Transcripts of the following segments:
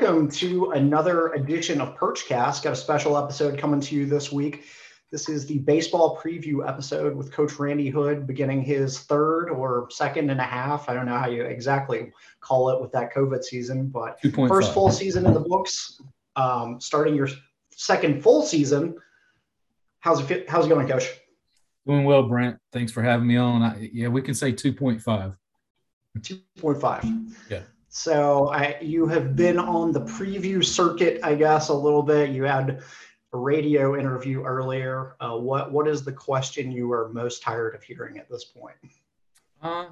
welcome to another edition of Perchcast. Got a special episode coming to you this week. This is the baseball preview episode with Coach Randy Hood beginning his third or second and a half. I don't know how you exactly call it with that COVID season, but 2.5. first full season in the books. Um, starting your second full season. How's it? How's it going, Coach? Doing well, Brent. Thanks for having me on. I, yeah, we can say 2.5. 2.5. Yeah. So I, you have been on the preview circuit, I guess, a little bit. You had a radio interview earlier. Uh, what what is the question you are most tired of hearing at this point? Uh,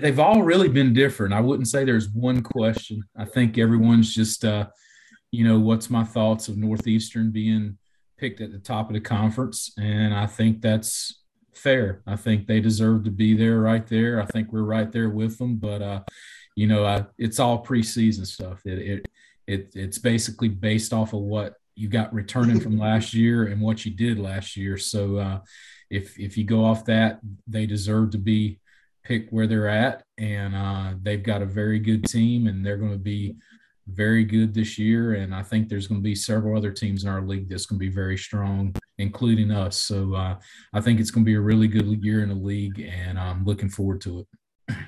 they've all really been different. I wouldn't say there's one question. I think everyone's just, uh, you know, what's my thoughts of Northeastern being picked at the top of the conference, and I think that's fair. I think they deserve to be there, right there. I think we're right there with them, but uh, you know, I, it's all preseason stuff. It, it it it's basically based off of what you got returning from last year and what you did last year. So uh, if if you go off that, they deserve to be picked where they're at, and uh, they've got a very good team, and they're going to be very good this year. And I think there's going to be several other teams in our league that's going to be very strong, including us. So uh, I think it's going to be a really good year in the league, and I'm looking forward to it.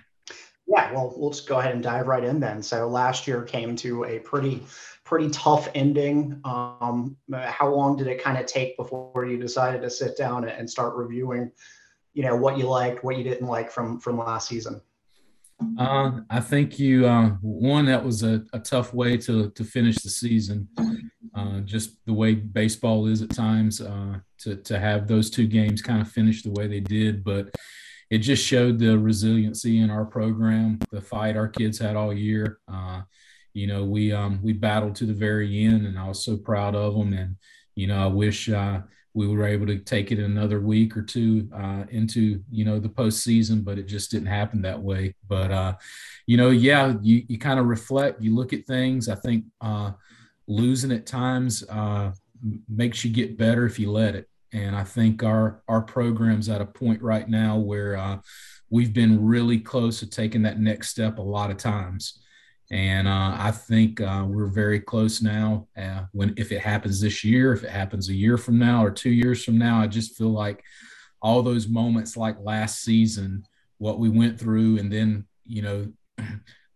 Yeah, well, we'll just go ahead and dive right in then. So last year came to a pretty, pretty tough ending. Um, how long did it kind of take before you decided to sit down and start reviewing, you know, what you liked, what you didn't like from from last season? Uh, I think you uh, one that was a, a, tough way to to finish the season. Uh, just the way baseball is at times uh, to to have those two games kind of finish the way they did, but it just showed the resiliency in our program, the fight our kids had all year. Uh, you know, we um, we battled to the very end, and I was so proud of them. And you know, I wish uh, we were able to take it another week or two uh, into you know the postseason, but it just didn't happen that way. But uh, you know, yeah, you you kind of reflect, you look at things. I think uh, losing at times uh, makes you get better if you let it. And I think our our program's at a point right now where uh, we've been really close to taking that next step a lot of times. And uh, I think uh, we're very close now. Uh, when if it happens this year, if it happens a year from now or two years from now, I just feel like all those moments like last season, what we went through, and then you know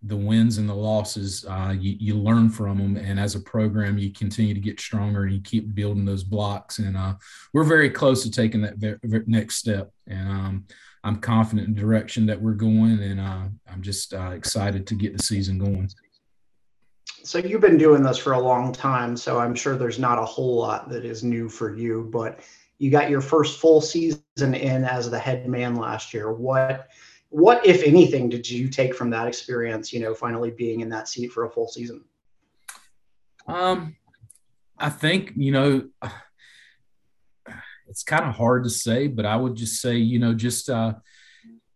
the wins and the losses, uh, you, you learn from them. And as a program, you continue to get stronger and you keep building those blocks. And uh, we're very close to taking that ve- ve- next step. And um, I'm confident in the direction that we're going. And uh, I'm just uh, excited to get the season going. So you've been doing this for a long time. So I'm sure there's not a whole lot that is new for you, but you got your first full season in as the head man last year. What – what if anything did you take from that experience you know finally being in that seat for a full season um i think you know it's kind of hard to say but i would just say you know just uh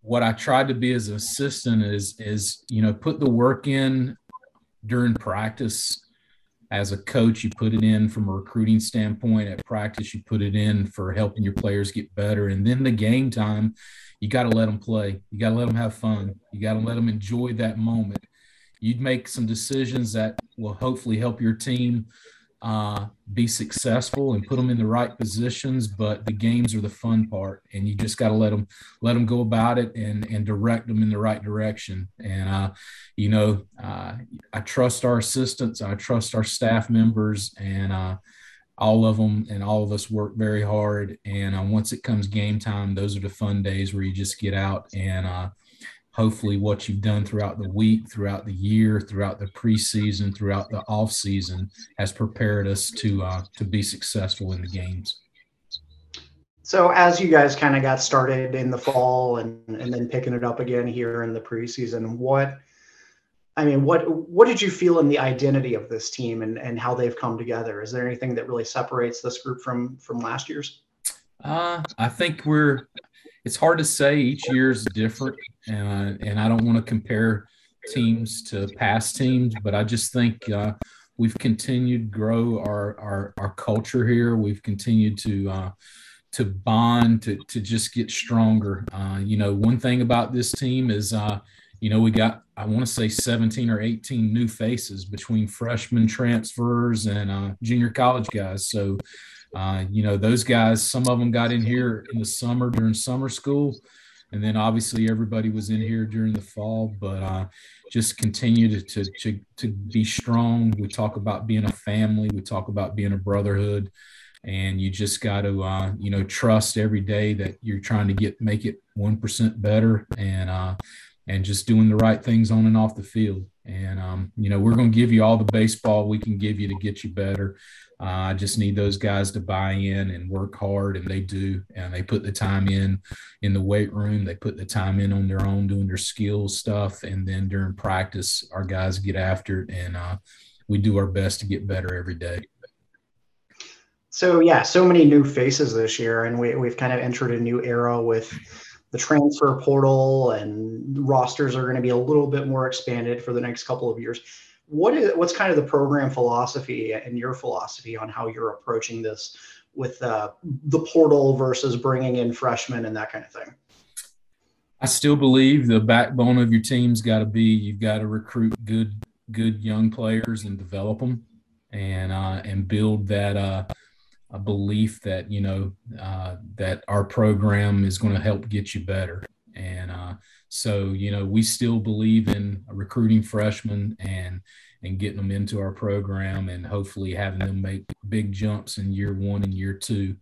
what i tried to be as an assistant is is you know put the work in during practice as a coach, you put it in from a recruiting standpoint. At practice, you put it in for helping your players get better. And then the game time, you got to let them play. You got to let them have fun. You got to let them enjoy that moment. You'd make some decisions that will hopefully help your team uh, be successful and put them in the right positions. But the games are the fun part, and you just got to let them let them go about it and and direct them in the right direction. And uh, you know, uh, I trust our assistants, I trust our staff members, and uh, all of them and all of us work very hard. And uh, once it comes game time, those are the fun days where you just get out and uh, hopefully what you've done throughout the week, throughout the year, throughout the preseason, throughout the off season has prepared us to uh, to be successful in the games. So as you guys kind of got started in the fall and and then picking it up again here in the preseason, what I mean, what what did you feel in the identity of this team and, and how they've come together? Is there anything that really separates this group from from last year's? Uh, I think we're. It's hard to say. Each year is different, and and I don't want to compare teams to past teams, but I just think uh, we've continued to grow our our our culture here. We've continued to. Uh, to bond to to just get stronger. Uh, you know, one thing about this team is uh, you know, we got I want to say 17 or 18 new faces between freshman transfers and uh, junior college guys. So, uh, you know, those guys, some of them got in here in the summer during summer school. And then obviously everybody was in here during the fall, but uh, just continue to, to, to, to be strong. We talk about being a family, we talk about being a brotherhood and you just got to uh, you know trust every day that you're trying to get make it one percent better and uh, and just doing the right things on and off the field. And um, you know we're going to give you all the baseball we can give you to get you better. Uh, I just need those guys to buy in and work hard, and they do. And they put the time in in the weight room. They put the time in on their own, doing their skills stuff, and then during practice, our guys get after it, and uh, we do our best to get better every day. So yeah, so many new faces this year, and we we've kind of entered a new era with the transfer portal, and rosters are going to be a little bit more expanded for the next couple of years. What is what's kind of the program philosophy and your philosophy on how you're approaching this with uh, the portal versus bringing in freshmen and that kind of thing? I still believe the backbone of your team's got to be you've got to recruit good good young players and develop them and uh, and build that uh, a belief that you know uh, that our program is going to help get you better. And uh, so you know we still believe in recruiting freshmen and and getting them into our program and hopefully having them make big jumps in year one and year two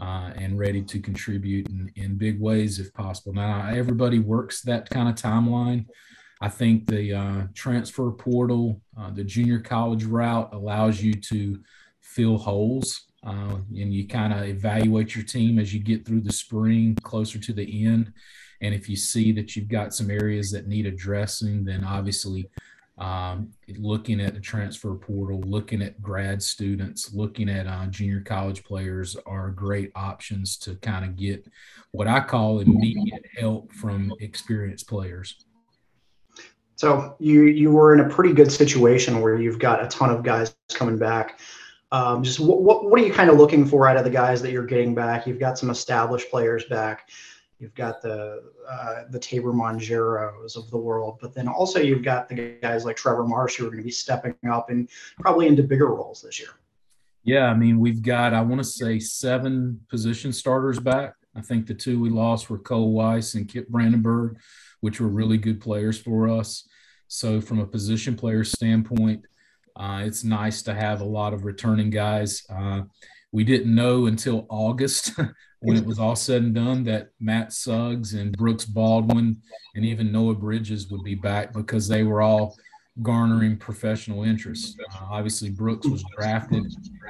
uh, and ready to contribute in, in big ways if possible. Now everybody works that kind of timeline. I think the uh, transfer portal uh, the junior college route allows you to fill holes uh, and you kind of evaluate your team as you get through the spring closer to the end. And if you see that you've got some areas that need addressing, then obviously um, looking at the transfer portal, looking at grad students, looking at uh, junior college players are great options to kind of get what I call immediate help from experienced players. So you you were in a pretty good situation where you've got a ton of guys coming back. Um, just what, what, what are you kind of looking for out of the guys that you're getting back? You've got some established players back. You've got the uh, the Tabor Mongeros of the world, but then also you've got the guys like Trevor Marsh who are going to be stepping up and probably into bigger roles this year. Yeah, I mean we've got I want to say seven position starters back. I think the two we lost were Cole Weiss and Kip Brandenburg, which were really good players for us. So from a position player standpoint, uh, it's nice to have a lot of returning guys. Uh, we didn't know until August when it was all said and done that Matt Suggs and Brooks Baldwin and even Noah Bridges would be back because they were all garnering professional interest. Uh, obviously, Brooks was drafted;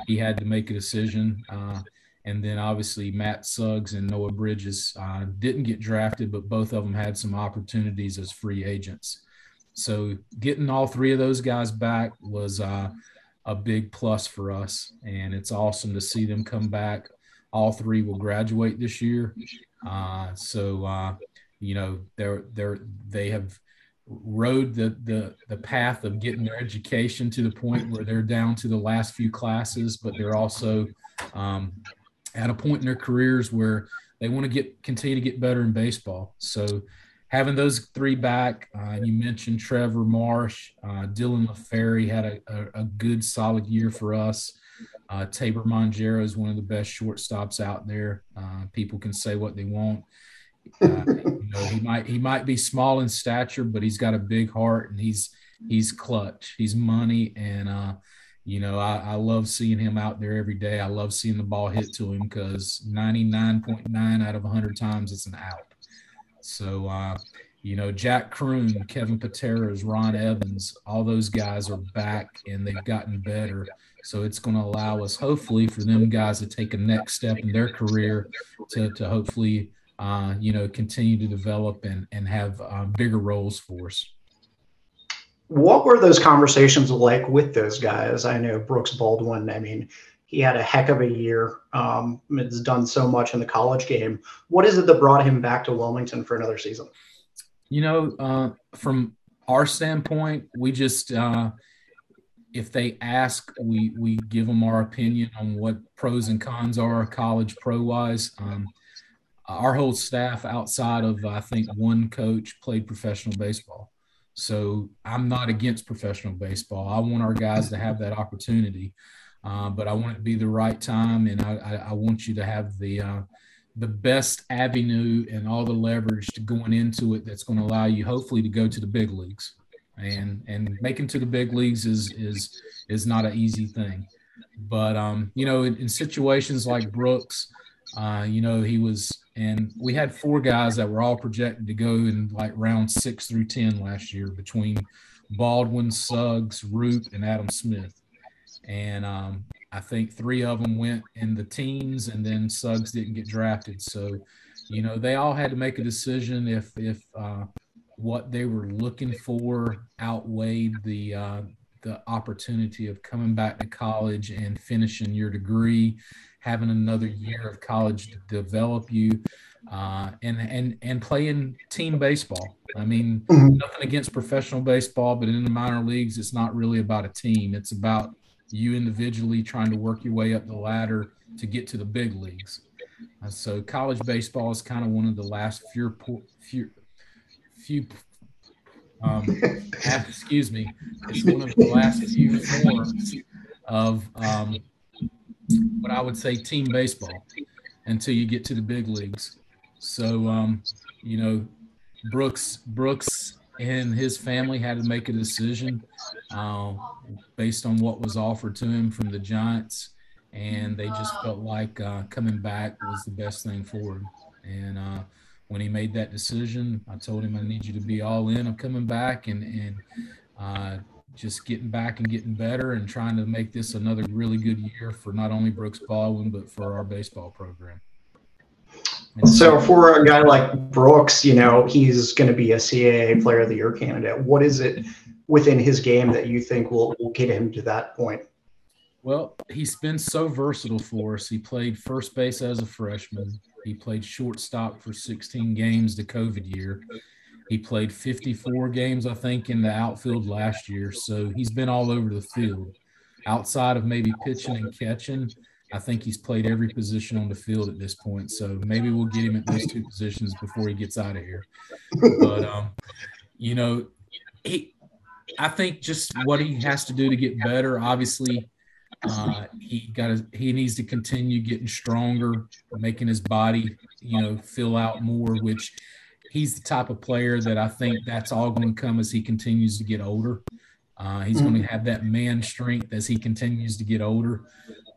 he had to make a decision. Uh, and then obviously Matt Suggs and Noah Bridges uh, didn't get drafted, but both of them had some opportunities as free agents. So getting all three of those guys back was uh, a big plus for us, and it's awesome to see them come back. All three will graduate this year, uh, so uh, you know they're they're they have rode the, the the path of getting their education to the point where they're down to the last few classes, but they're also um, at a point in their careers where they want to get continue to get better in baseball. So having those three back, uh, you mentioned Trevor Marsh, uh, Dylan LaFerry had a, a, a, good solid year for us. Uh, Tabor Mongero is one of the best shortstops out there. Uh, people can say what they want. Uh, you know, he might he might be small in stature, but he's got a big heart and he's he's clutch. He's money, and uh, you know I, I love seeing him out there every day. I love seeing the ball hit to him because ninety nine point nine out of hundred times it's an out. So, uh, you know, Jack Croon, Kevin Pateras, Ron Evans, all those guys are back and they've gotten better. So it's going to allow us, hopefully, for them guys to take a next step in their career to, to hopefully, uh, you know, continue to develop and, and have uh, bigger roles for us. What were those conversations like with those guys? I know Brooks Baldwin, I mean, he had a heck of a year. Um, done so much in the college game. What is it that brought him back to Wilmington for another season? You know, uh, from our standpoint, we just uh, if they ask, we we give them our opinion on what pros and cons are college pro wise. Um, our whole staff, outside of I think one coach, played professional baseball. So I'm not against professional baseball. I want our guys to have that opportunity, uh, but I want it to be the right time, and I, I, I want you to have the uh, the best avenue and all the leverage to going into it that's going to allow you hopefully to go to the big leagues. And and making to the big leagues is is is not an easy thing. But um you know in, in situations like brooks uh you know he was and we had four guys that were all projected to go in like round six through ten last year between baldwin suggs roupp and adam smith and um I think three of them went in the teens, and then Suggs didn't get drafted. So, you know, they all had to make a decision if if uh, what they were looking for outweighed the uh, the opportunity of coming back to college and finishing your degree, having another year of college to develop you, uh, and and and playing team baseball. I mean, mm-hmm. nothing against professional baseball, but in the minor leagues, it's not really about a team. It's about you individually trying to work your way up the ladder to get to the big leagues. Uh, so college baseball is kind of one of the last few few few um, excuse me, it's one of the last few forms of um, what I would say team baseball until you get to the big leagues. So um, you know, Brooks Brooks and his family had to make a decision uh, based on what was offered to him from the Giants, and they just felt like uh, coming back was the best thing for him. And uh, when he made that decision, I told him I need you to be all in on coming back and and uh, just getting back and getting better and trying to make this another really good year for not only Brooks Baldwin but for our baseball program. So for a guy like Brooks, you know, he's going to be a CAA Player of the Year candidate. What is it within his game that you think will, will get him to that point? Well, he's been so versatile for us. He played first base as a freshman. He played shortstop for 16 games the COVID year. He played 54 games, I think, in the outfield last year. So he's been all over the field. Outside of maybe pitching and catching, I think he's played every position on the field at this point. So maybe we'll get him at those two positions before he gets out of here. But um, you know, he I think just what he has to do to get better, obviously, uh, he got he needs to continue getting stronger, making his body, you know, fill out more, which he's the type of player that I think that's all going to come as he continues to get older. Uh, he's mm-hmm. going to have that man strength as he continues to get older.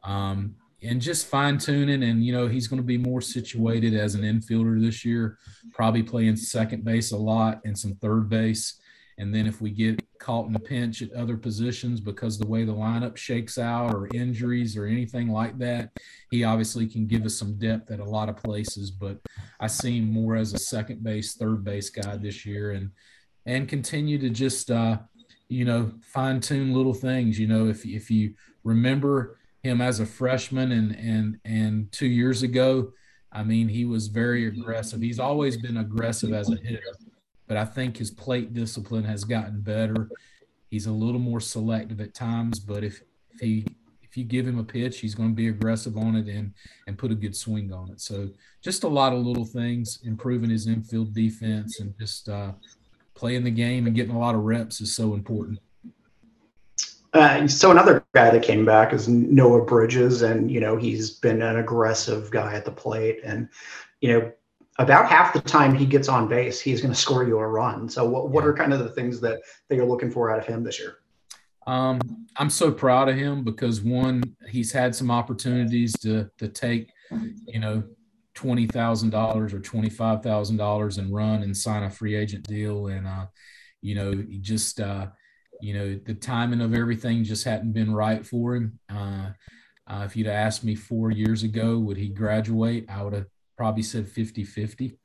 Um, and just fine tuning. And, you know, he's going to be more situated as an infielder this year, probably playing second base a lot and some third base. And then if we get caught in a pinch at other positions because the way the lineup shakes out or injuries or anything like that, he obviously can give us some depth at a lot of places. But I see him more as a second base, third base guy this year and and continue to just uh, you know, fine tune little things. You know, if if you remember him as a freshman and and and two years ago, I mean, he was very aggressive. He's always been aggressive as a hitter, but I think his plate discipline has gotten better. He's a little more selective at times, but if if he if you give him a pitch, he's going to be aggressive on it and and put a good swing on it. So just a lot of little things, improving his infield defense and just uh, playing the game and getting a lot of reps is so important. Uh, so another guy that came back is Noah Bridges, and you know he's been an aggressive guy at the plate, and you know about half the time he gets on base, he's going to score you a run. So what what are kind of the things that that you're looking for out of him this year? Um, I'm so proud of him because one, he's had some opportunities to to take, you know, twenty thousand dollars or twenty five thousand dollars and run and sign a free agent deal, and uh, you know, he just uh, you know, the timing of everything just hadn't been right for him. Uh, uh, if you'd asked me four years ago, would he graduate? I would have probably said 50 50.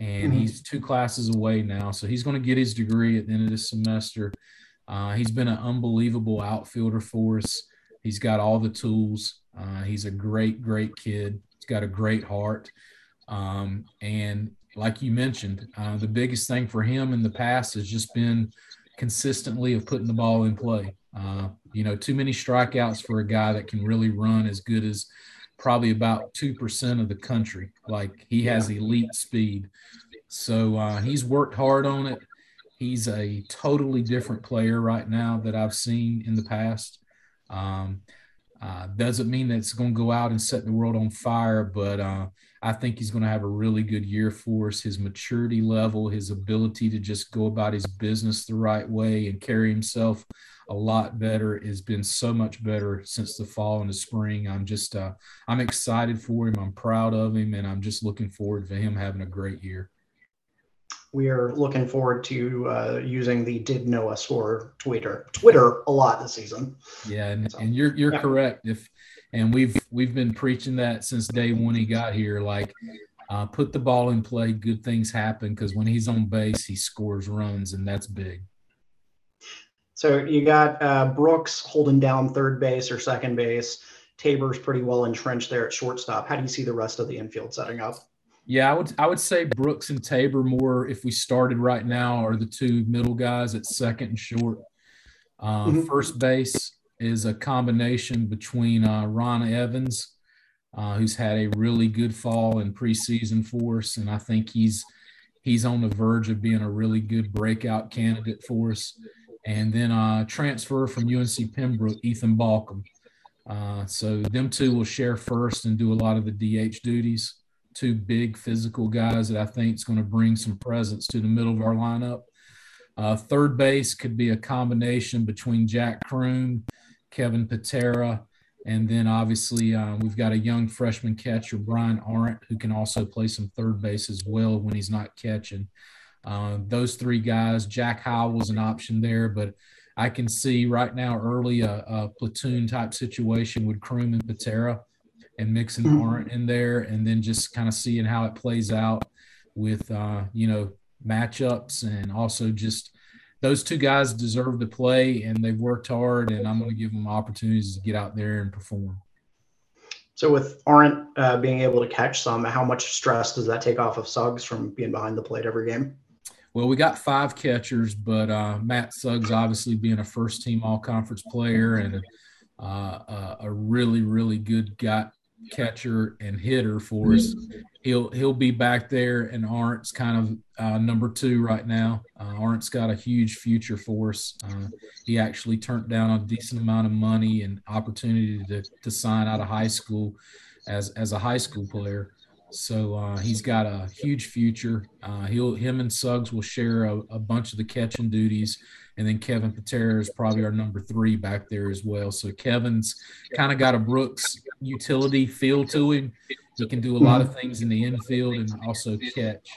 And mm-hmm. he's two classes away now. So he's going to get his degree at the end of this semester. Uh, he's been an unbelievable outfielder for us. He's got all the tools. Uh, he's a great, great kid. He's got a great heart. Um, and like you mentioned, uh, the biggest thing for him in the past has just been consistently of putting the ball in play. Uh, you know, too many strikeouts for a guy that can really run as good as probably about 2% of the country. Like he has elite speed. So uh, he's worked hard on it. he's a totally different player right now that I've seen in the past. Um, uh, doesn't mean that it's going to go out and set the world on fire, but uh, I think he's going to have a really good year for us. His maturity level, his ability to just go about his business the right way and carry himself a lot better has been so much better since the fall and the spring. I'm just, uh, I'm excited for him. I'm proud of him, and I'm just looking forward to him having a great year we are looking forward to uh, using the did Noah score Twitter Twitter a lot this season. Yeah, and, so, and you're you're yeah. correct. If and we've we've been preaching that since day one he got here. Like, uh, put the ball in play, good things happen because when he's on base, he scores runs, and that's big. So you got uh, Brooks holding down third base or second base. Tabor's pretty well entrenched there at shortstop. How do you see the rest of the infield setting up? Yeah, I would I would say Brooks and Tabor more if we started right now are the two middle guys at second and short. Uh, mm-hmm. First base is a combination between uh, Ron Evans, uh, who's had a really good fall in preseason for us, and I think he's he's on the verge of being a really good breakout candidate for us. And then uh, transfer from UNC Pembroke, Ethan Balcom. Uh, so them two will share first and do a lot of the DH duties two big physical guys that I think is going to bring some presence to the middle of our lineup. Uh, third base could be a combination between Jack Croom, Kevin Patera, and then obviously uh, we've got a young freshman catcher, Brian Arendt, who can also play some third base as well when he's not catching. Uh, those three guys, Jack Howell's an option there, but I can see right now early a, a platoon type situation with Croom and Patera and mixing mm-hmm. Arendt in there, and then just kind of seeing how it plays out with uh, you know matchups and also just those two guys deserve to play and they've worked hard and I'm going to give them opportunities to get out there and perform. So with Arendt uh, being able to catch some, how much stress does that take off of Suggs from being behind the plate every game? Well, we got five catchers, but uh, Matt Suggs obviously being a first team all conference player and uh, a really, really good guy, catcher and hitter for us. He'll he'll be back there, and Arndt's kind of uh, number two right now. Uh, Arndt's got a huge future for us. Uh, he actually turned down a decent amount of money and opportunity to, to sign out of high school as as a high school player. So uh, he's got a huge future. Uh, he'll him and Suggs will share a, a bunch of the catching duties and then Kevin Patera is probably our number three back there as well. So Kevin's kind of got a Brooks utility feel to him. He can do a lot of things in the infield and also catch.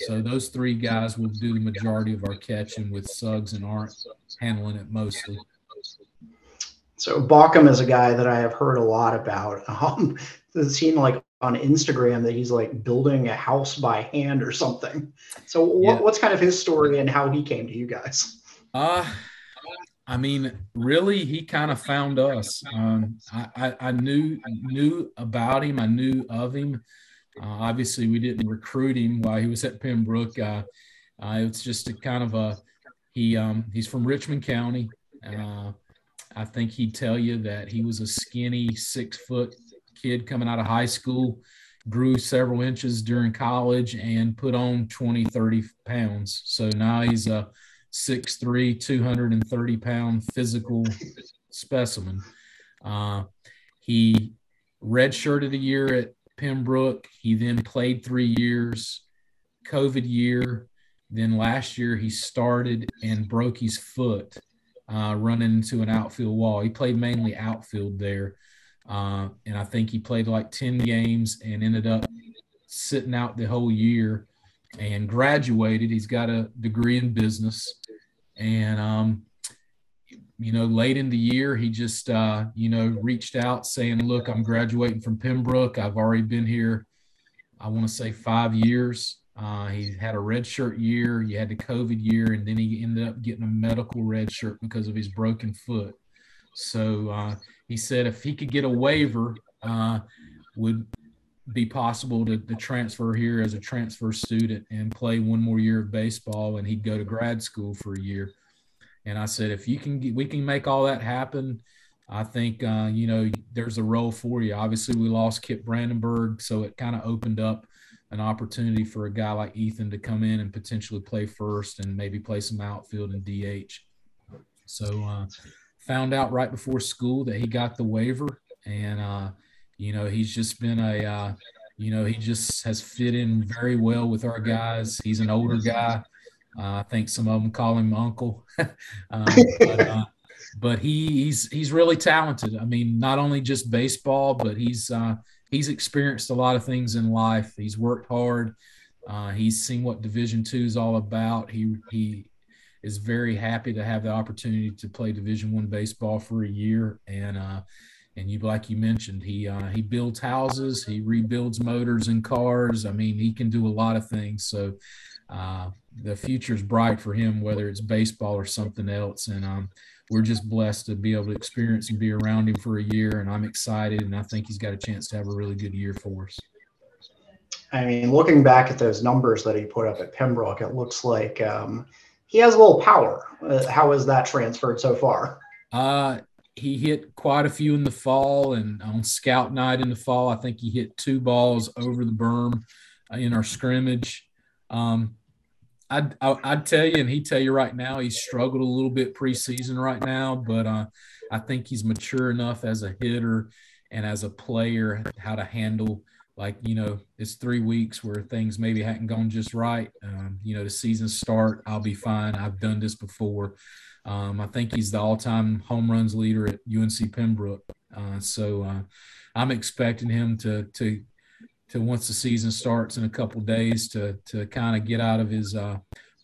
So those three guys will do the majority of our catching with Suggs and Arendt handling it mostly. So Balcom is a guy that I have heard a lot about. Um, it seemed like on Instagram that he's like building a house by hand or something. So what, yeah. what's kind of his story and how he came to you guys? Uh, I mean, really, he kind of found us. Um, I, I, I, knew knew about him. I knew of him. Uh, obviously, we didn't recruit him while he was at Pembroke. Uh, uh, it's just a kind of a he. Um, he's from Richmond County. Uh, I think he'd tell you that he was a skinny six foot kid coming out of high school, grew several inches during college, and put on 20, 30 pounds. So now he's a 6'3, 230 pound physical specimen. Uh, he redshirted a year at Pembroke. He then played three years, COVID year. Then last year he started and broke his foot uh, running into an outfield wall. He played mainly outfield there. Uh, and I think he played like 10 games and ended up sitting out the whole year and graduated. He's got a degree in business. And, um, you know, late in the year, he just, uh, you know, reached out saying, Look, I'm graduating from Pembroke. I've already been here, I want to say five years. Uh, he had a red shirt year, he had the COVID year, and then he ended up getting a medical red shirt because of his broken foot. So uh, he said if he could get a waiver, uh, would be possible to, to transfer here as a transfer student and play one more year of baseball and he'd go to grad school for a year and i said if you can we can make all that happen i think uh, you know there's a role for you obviously we lost kip brandenburg so it kind of opened up an opportunity for a guy like Ethan to come in and potentially play first and maybe play some outfield and DH. So uh, found out right before school that he got the waiver, and uh, you know he's just been a uh, you know he just has fit in very well with our guys. He's an older guy. Uh, I think some of them call him uncle, um, but, uh, but he, he's he's really talented. I mean, not only just baseball, but he's uh, he's experienced a lot of things in life. He's worked hard. Uh, he's seen what Division Two is all about. He he is very happy to have the opportunity to play Division One baseball for a year. And uh, and you like you mentioned, he uh, he builds houses, he rebuilds motors and cars. I mean, he can do a lot of things. So uh, the is bright for him, whether it's baseball or something else. And um, we're just blessed to be able to experience and be around him for a year. And I'm excited, and I think he's got a chance to have a really good year for us. I mean, looking back at those numbers that he put up at Pembroke, it looks like um, he has a little power. Uh, how has that transferred so far? Uh, he hit quite a few in the fall, and on scout night in the fall, I think he hit two balls over the berm uh, in our scrimmage. Um, I'd, I'd tell you, and he'd tell you right now, he's struggled a little bit preseason right now, but uh, I think he's mature enough as a hitter and as a player how to handle like you know it's three weeks where things maybe hadn't gone just right. Um, you know the season start i'll be fine. I've done this before um, i think he's the all-time home runs leader at unc pembroke uh, so uh, i'm expecting him to to to once the season starts in a couple days to to kind of get out of his uh,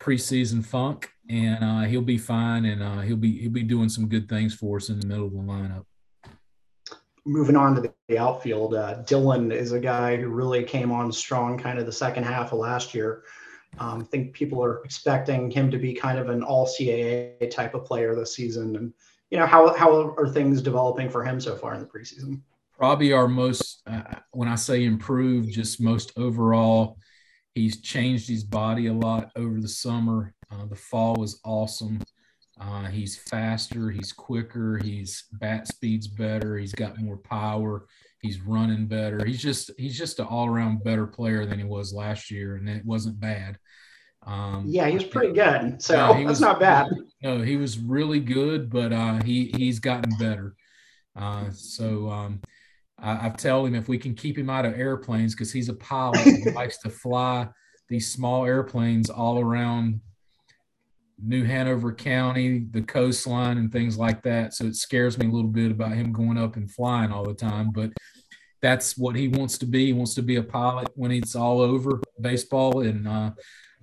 preseason funk, and uh, he'll be fine, and uh, he'll be he'll be doing some good things for us in the middle of the lineup. Moving on to the outfield, uh, Dylan is a guy who really came on strong, kind of the second half of last year. Um, I think people are expecting him to be kind of an all CAA type of player this season, and you know how how are things developing for him so far in the preseason? probably our most uh, when i say improved just most overall he's changed his body a lot over the summer. Uh, the fall was awesome. Uh, he's faster he's quicker he's bat speed's better he's got more power he's running better he's just he's just an all-around better player than he was last year and it wasn't bad um, yeah, he was pretty good. So yeah, that's was, not bad. No, he was really good, but uh, he he's gotten better. Uh, so um, I, I've told him if we can keep him out of airplanes because he's a pilot he likes to fly these small airplanes all around New Hanover County, the coastline, and things like that. So it scares me a little bit about him going up and flying all the time. But that's what he wants to be. He wants to be a pilot when it's all over baseball, and uh,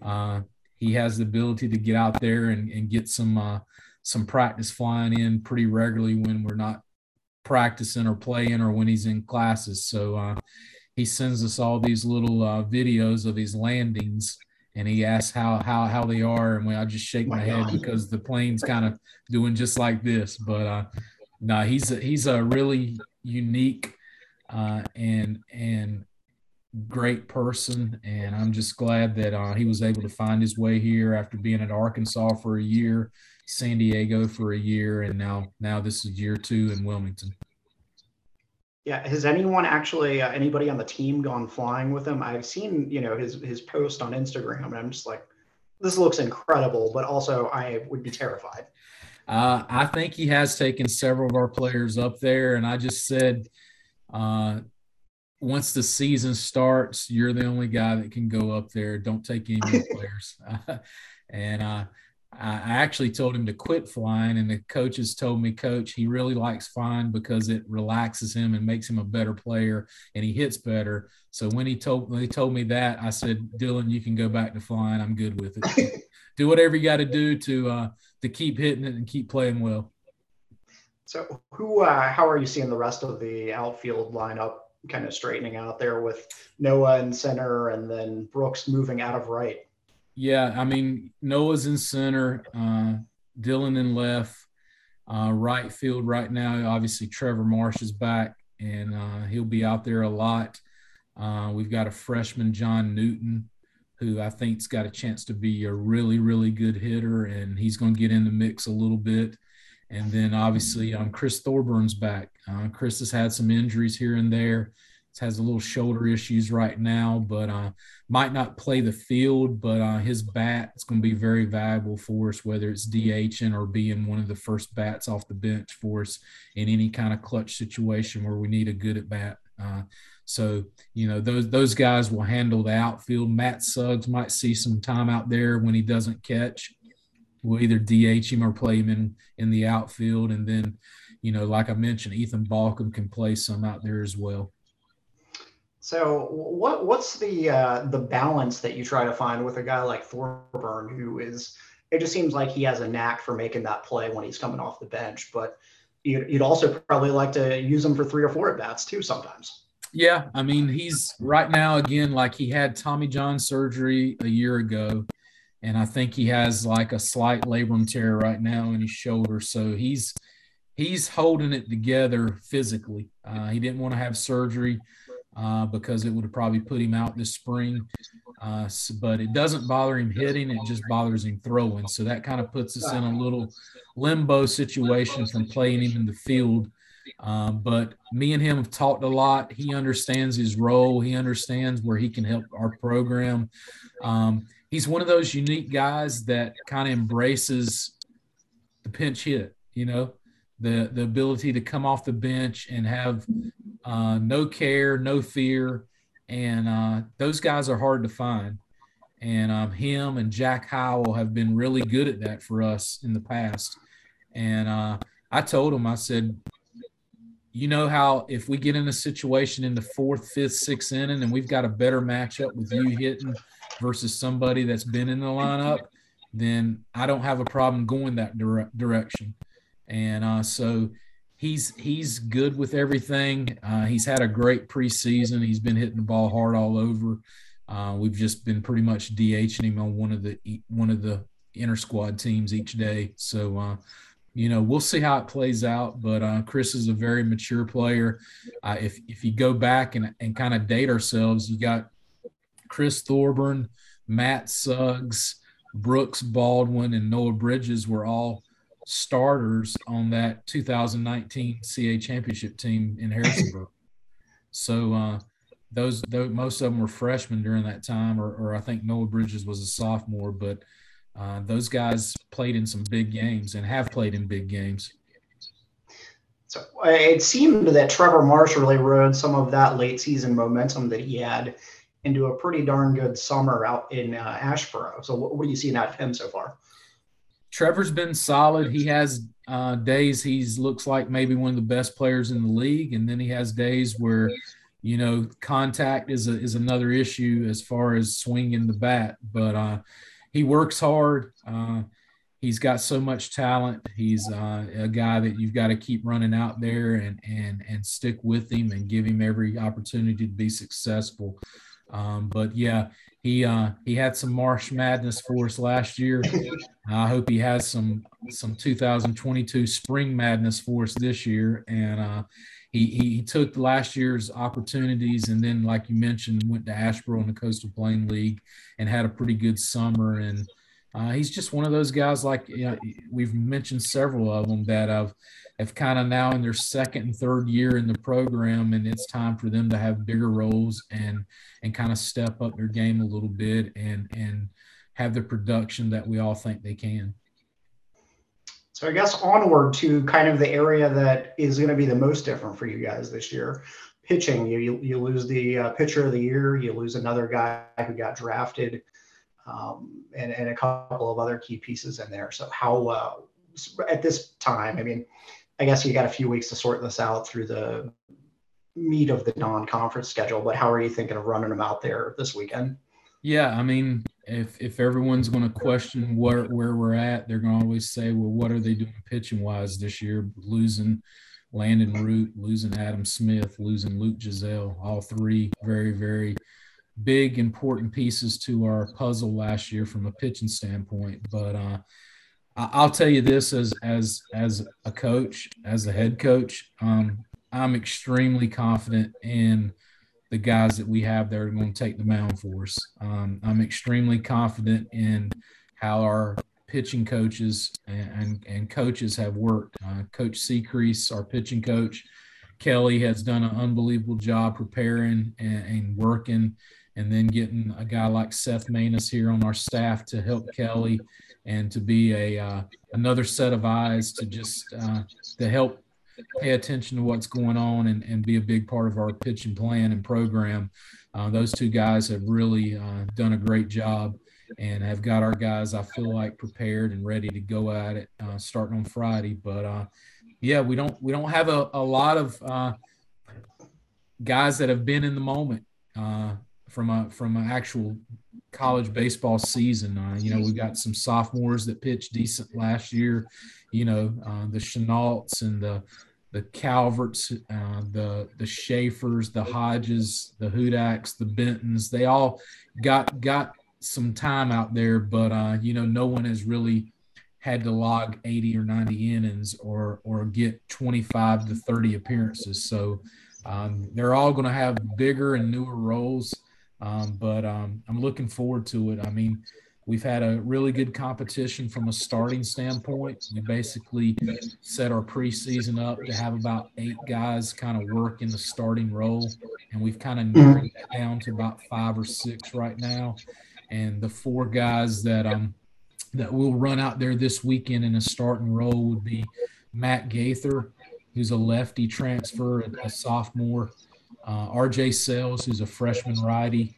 uh, he has the ability to get out there and, and get some uh, some practice flying in pretty regularly when we're not practicing or playing or when he's in classes. So uh, he sends us all these little uh, videos of his landings and he asks how how how they are and I just shake my, my head because the plane's kind of doing just like this. But uh, no, he's a, he's a really unique uh, and and great person, and I'm just glad that uh, he was able to find his way here after being at Arkansas for a year San Diego for a year, and now now this is year two in Wilmington. Yeah, has anyone actually uh, anybody on the team gone flying with him? I've seen you know his his post on Instagram, and I'm just like, this looks incredible, but also I would be terrified. Uh, I think he has taken several of our players up there, and I just said, uh, once the season starts, you're the only guy that can go up there. Don't take any more players. and uh, I actually told him to quit flying, and the coaches told me, Coach, he really likes flying because it relaxes him and makes him a better player, and he hits better. So when he told when he told me that, I said, Dylan, you can go back to flying. I'm good with it. do whatever you got to do to uh, to keep hitting it and keep playing well. So who? Uh, how are you seeing the rest of the outfield lineup kind of straightening out there with Noah in center and then Brooks moving out of right? Yeah, I mean Noah's in center, uh, Dylan in left, uh, right field right now. Obviously, Trevor Marsh is back, and uh, he'll be out there a lot. Uh, we've got a freshman, John Newton, who I think's got a chance to be a really, really good hitter, and he's going to get in the mix a little bit. And then obviously, um, Chris Thorburn's back. Uh, Chris has had some injuries here and there, has a little shoulder issues right now, but uh, might not play the field. But uh, his bat is going to be very valuable for us, whether it's DHing or being one of the first bats off the bench for us in any kind of clutch situation where we need a good at bat. Uh, so you know those those guys will handle the outfield. Matt Suggs might see some time out there when he doesn't catch. We'll either DH him or play him in in the outfield, and then you know, like I mentioned, Ethan Balkum can play some out there as well. So what what's the uh, the balance that you try to find with a guy like Thorburn, who is it just seems like he has a knack for making that play when he's coming off the bench, but you'd, you'd also probably like to use him for three or four at bats too sometimes. Yeah, I mean he's right now again like he had Tommy John surgery a year ago, and I think he has like a slight labrum tear right now in his shoulder, so he's he's holding it together physically. Uh, he didn't want to have surgery uh, because it would have probably put him out this spring. Uh, but it doesn't bother him hitting; it just bothers him throwing. So that kind of puts us in a little limbo situation from playing him in the field. Um, but me and him have talked a lot. He understands his role. He understands where he can help our program. Um, he's one of those unique guys that kind of embraces the pinch hit. You know, the the ability to come off the bench and have uh, no care, no fear, and uh, those guys are hard to find. And um, him and Jack Howell have been really good at that for us in the past. And uh, I told him, I said, you know how if we get in a situation in the fourth, fifth, sixth inning, and we've got a better matchup with you hitting versus somebody that's been in the lineup, then I don't have a problem going that dire- direction. And uh, so he's he's good with everything. Uh, he's had a great preseason. He's been hitting the ball hard all over. Uh, we've just been pretty much DHing him on one of the one of the inner squad teams each day. So uh, you know we'll see how it plays out. But uh, Chris is a very mature player. Uh, if if you go back and and kind of date ourselves, you got Chris Thorburn, Matt Suggs, Brooks Baldwin, and Noah Bridges were all starters on that 2019 CA championship team in Harrisonburg. so uh, those, those, most of them were freshmen during that time, or, or I think Noah Bridges was a sophomore, but uh, those guys played in some big games and have played in big games. So it seemed that Trevor Marsh really rode some of that late season momentum that he had into a pretty darn good summer out in uh, Asheboro. So what, what are you seeing out of him so far? Trevor's been solid. He has uh, days he's looks like maybe one of the best players in the league, and then he has days where you know contact is a, is another issue as far as swinging the bat. But uh, he works hard. Uh, he's got so much talent. He's uh, a guy that you've got to keep running out there and and and stick with him and give him every opportunity to be successful. Um, but yeah, he uh, he had some Marsh Madness for us last year. I hope he has some some 2022 Spring Madness for us this year. And uh, he, he took last year's opportunities and then, like you mentioned, went to Asheboro in the Coastal Plain League and had a pretty good summer. And uh, he's just one of those guys, like you know, we've mentioned several of them that have have kind of now in their second and third year in the program, and it's time for them to have bigger roles and and kind of step up their game a little bit and and have the production that we all think they can. So I guess onward to kind of the area that is going to be the most different for you guys this year. Pitching, you you, you lose the uh, pitcher of the year, you lose another guy who got drafted, um, and and a couple of other key pieces in there. So how uh, at this time, I mean, I guess you got a few weeks to sort this out through the meat of the non-conference schedule. But how are you thinking of running them out there this weekend? Yeah, I mean, if if everyone's going to question where where we're at, they're going to always say, "Well, what are they doing pitching wise this year? Losing Landon Roupp, losing Adam Smith, losing Luke Giselle, all three very very big important pieces to our puzzle last year from a pitching standpoint." But uh, I'll tell you this as as as a coach, as a head coach, um, I'm extremely confident in the guys that we have that are going to take the mound for us. Um, I'm extremely confident in how our pitching coaches and, and, and coaches have worked. Uh, coach Secrease, our pitching coach, Kelly has done an unbelievable job preparing and, and working, and then getting a guy like Seth Manus here on our staff to help Kelly and to be a uh, another set of eyes to just uh, to help pay attention to what's going on and, and be a big part of our pitching plan and program. Uh, those two guys have really uh, done a great job and have got our guys, I feel like, prepared and ready to go at it uh, starting on Friday. But uh, yeah, we don't we don't have a, a lot of uh, guys that have been in the moment uh, from a from an actual college baseball season. Uh, you know, we've got some sophomores that pitched decent last year. You know, uh, the Chenaults and the the Calverts, uh, the the Schaefers, the Hodges, the Hudaks, the Bentons. They all got got some time out there, but uh, you know, no one has really had to log 80 or 90 innings or or get 25 to 30 appearances. So um, they're all going to have bigger and newer roles. Um, but um, I'm looking forward to it. I mean, we've had a really good competition from a starting standpoint. We basically set our preseason up to have about eight guys kind of work in the starting role, and we've kind of narrowed that down to about five or six right now. And the four guys that um that will run out there this weekend in a starting role would be Matt Gaither, who's a lefty transfer, a sophomore uh, RJ Sales, who's a freshman righty,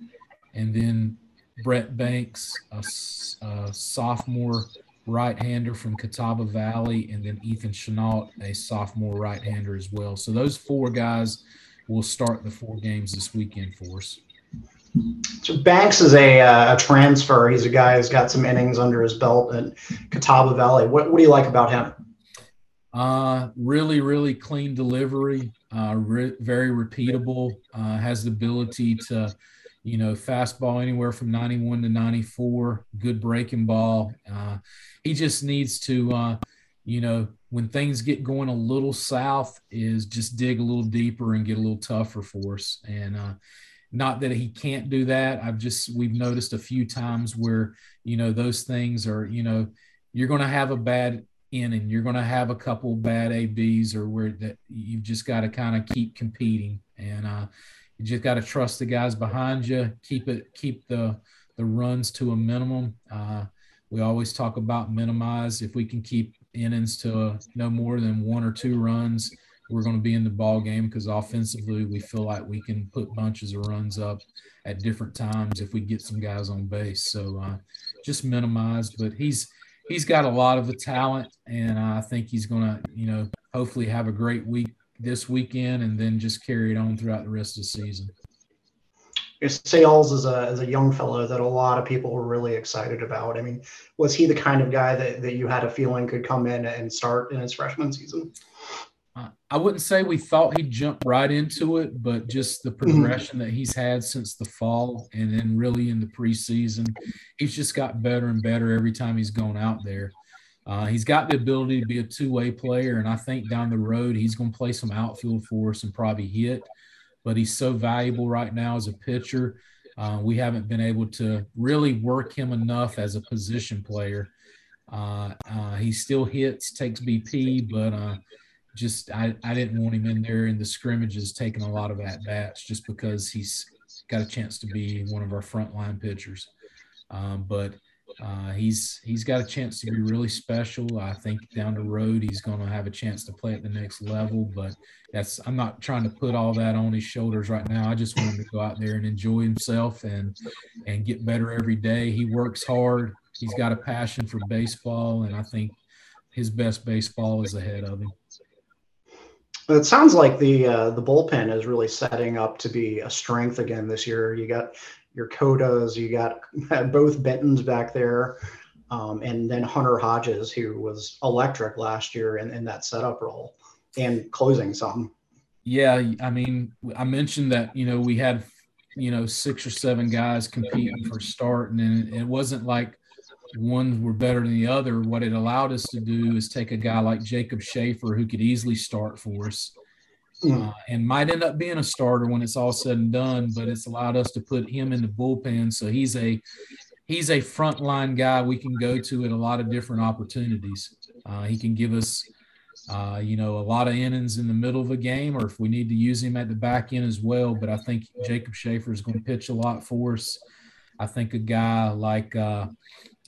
and then Brett Banks, a, a sophomore right-hander from Catawba Valley, and then Ethan Chenault, a sophomore right-hander as well. So those four guys will start the four games this weekend for us. So Banks is a, uh, a transfer. He's a guy who's got some innings under his belt at Catawba Valley. What, what do you like about him? Uh, really, really clean delivery uh, re- very repeatable, uh, has the ability to, you know, fastball anywhere from 91 to 94, good breaking ball. Uh, he just needs to, uh, you know, when things get going a little south, is just dig a little deeper and get a little tougher for us. And uh, not that he can't do that. I've just we've noticed a few times where you know those things are, you know, you're going to have a bad in and you're going to have a couple bad ABs or where that you've just got to kind of keep competing and uh, you just got to trust the guys behind you, keep it, keep the, the runs to a minimum. Uh, we always talk about minimize. If we can keep innings to no more than one or two runs, we're going to be in the ball game because offensively we feel like we can put bunches of runs up at different times if we get some guys on base. So uh, just minimize. But he's he's got a lot of the talent, and I think he's going to, you know, hopefully have a great week this weekend, and then just carry it on throughout the rest of the season. Sales is a, is a young fellow that a lot of people were really excited about. I mean, was he the kind of guy that, that you had a feeling could come in and start in his freshman season? I wouldn't say we thought he'd jump right into it, but just the mm-hmm. progression mm-hmm. that he's had since the fall and then really in the preseason, he's just got better and better every time he's gone out there. Uh, he's got the ability to be a two way player, and I think down the road he's going to play some outfield for us and probably hit. But he's so valuable right now as a pitcher. Uh, we haven't been able to really work him enough as a position player. Uh, uh he still hits, takes BP, but uh, just I, I didn't want him in there in the scrimmages taking a lot of at bats just because he's got a chance to be one of our frontline pitchers. Um, but uh, he's he's got a chance to be really special. I think down the road he's going to have a chance to play at the next level. But that's I'm not trying to put all that on his shoulders right now. I just want him to go out there and enjoy himself and and get better every day. He works hard. He's got a passion for baseball, and I think his best baseball is ahead of him. It sounds like the uh, the bullpen is really setting up to be a strength again this year. You got your Codas, you got both Bentons back there, um, and then Hunter Hodges, who was electric last year in, in that setup role and closing some. Yeah, I mean, I mentioned that you know we had you know six or seven guys competing for start, and it wasn't like one were better than the other. What it allowed us to do is take a guy like Jacob Schaefer, who could easily start for us, mm. uh, and might end up being a starter when it's all said and done. But it's allowed us to put him in the bullpen, so he's a he's a frontline guy we can go to at a lot of different opportunities. Uh, he can give us uh, you know, a lot of innings in the middle of a game, or if we need to use him at the back end as well. But I think Jacob Schaefer is going to pitch a lot for us. I think a guy like uh,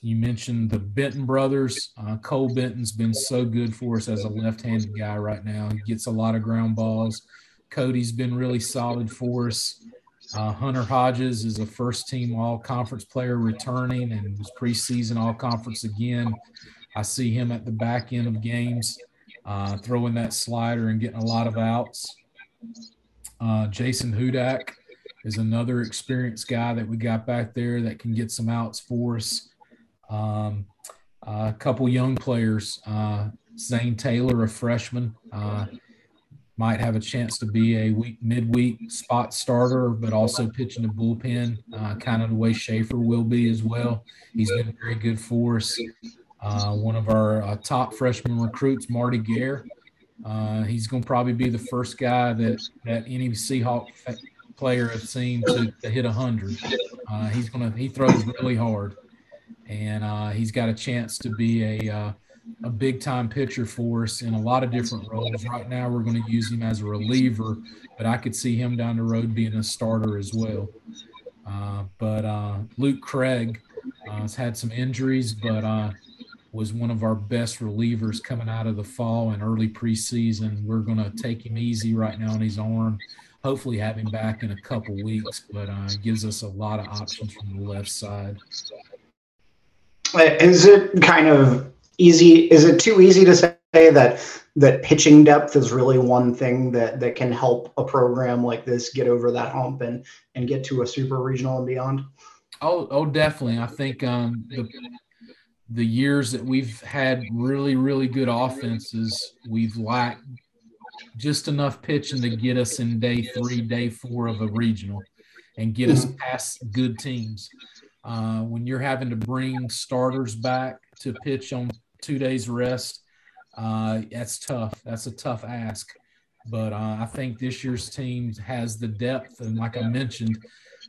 you mentioned the Benton brothers. Uh, Cole Benton's been so good for us as a left-handed guy right now. He gets a lot of ground balls. Cody's been really solid for us. Uh, Hunter Hodges is a first-team All-Conference player returning and was preseason All-Conference again. I see him at the back end of games uh, throwing that slider and getting a lot of outs. Uh, Jason Hudak is another experienced guy that we got back there that can get some outs for us. Um, a couple young players, uh, Zane Taylor, a freshman, uh, might have a chance to be a week midweek spot starter, but also pitching the bullpen, uh, kind of the way Schaefer will be as well. He's been very good for us. Uh, one of our uh, top freshman recruits, Marty Gare. Uh, he's going to probably be the first guy that, that any Seahawk player has seen to, to hit 100. Uh, he's going to he throws really hard, and uh, he's got a chance to be a uh, a big time pitcher for us in a lot of different roles. Right now, we're going to use him as a reliever, but I could see him down the road being a starter as well. but Luke Craig has had some injuries, but was one of our best relievers coming out of the fall and early preseason. We're going to take him easy right now on his arm. Hopefully, have him back in a couple weeks, but uh, gives us a lot of options from the left side. Is it kind of easy? Is it too easy to say that that pitching depth is really one thing that that can help a program like this get over that hump and and get to a super regional and beyond? Oh, oh, definitely. I think um, the the years that we've had really, really good offenses, we've lacked just enough pitching to get us in day three, day four of a regional and get us past good teams. Uh, when you're having to bring starters back to pitch on two days rest, uh, that's tough. That's a tough ask. But uh, I think this year's team has the depth. And like I mentioned,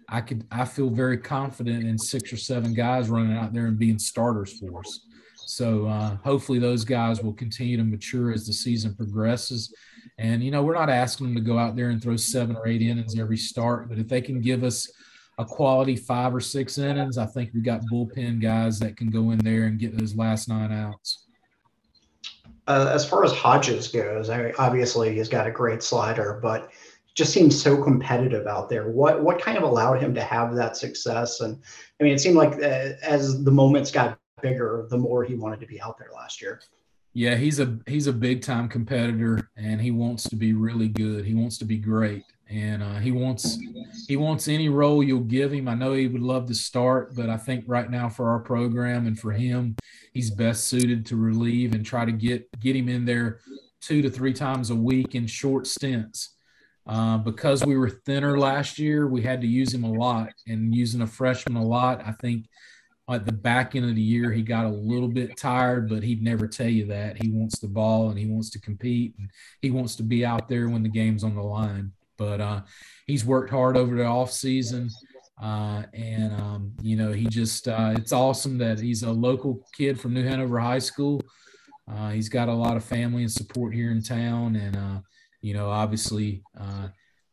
I could I feel very confident in six or seven guys running out there and being starters for us. So uh, hopefully those guys will continue to mature as the season progresses. And you know we're not asking them to go out there and throw seven or eight innings every start, but if they can give us a quality five or six innings, I think we got bullpen guys that can go in there and get those last nine outs. Uh, as far as Hodges goes, I mean, obviously he's got a great slider, but just seems so competitive out there. What what kind of allowed him to have that success? And I mean, it seemed like uh, as the moments got bigger, the more he wanted to be out there last year. Yeah, he's a he's a big time competitor, and he wants to be really good. He wants to be great, and uh, he wants he wants any role you'll give him. I know he would love to start, but I think right now for our program and for him, he's best suited to relieve and try to get get him in there two to three times a week in short stints uh, because we were thinner last year, we had to use him a lot, and using a freshman a lot. I think at the back end of the year, he got a little bit tired, but he'd never tell you that. He wants the ball and he wants to compete and he wants to be out there when the game's on the line. But uh, he's worked hard over the off season. Uh, and um, you know he just uh, it's awesome that he's a local kid from New Hanover High School. Uh, he's got a lot of family and support here in town, and uh, you know, obviously uh,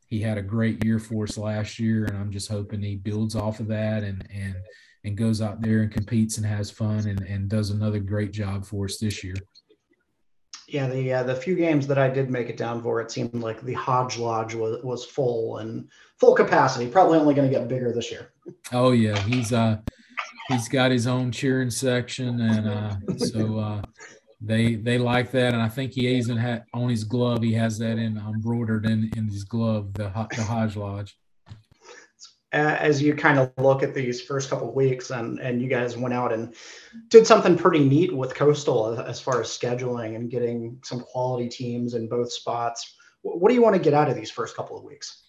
he had a great year for us last year, and I'm just hoping he builds off of that and and and goes out there and competes and has fun and, and does another great job for us this year. Yeah, the uh, the few games that I did make it down for, it seemed like the Hodge Lodge was was full and full capacity. Probably only going to get bigger this year. Oh yeah, he's uh he's got his own cheering section, and uh, so uh, they they like that, and I think he even had on his glove. He has that in embroidered in in his glove, the the Hodge Lodge. As you kind of look at these first couple of weeks, and and you guys went out and did something pretty neat with Coastal as far as scheduling and getting some quality teams in both spots. What do you want to get out of these first couple of weeks?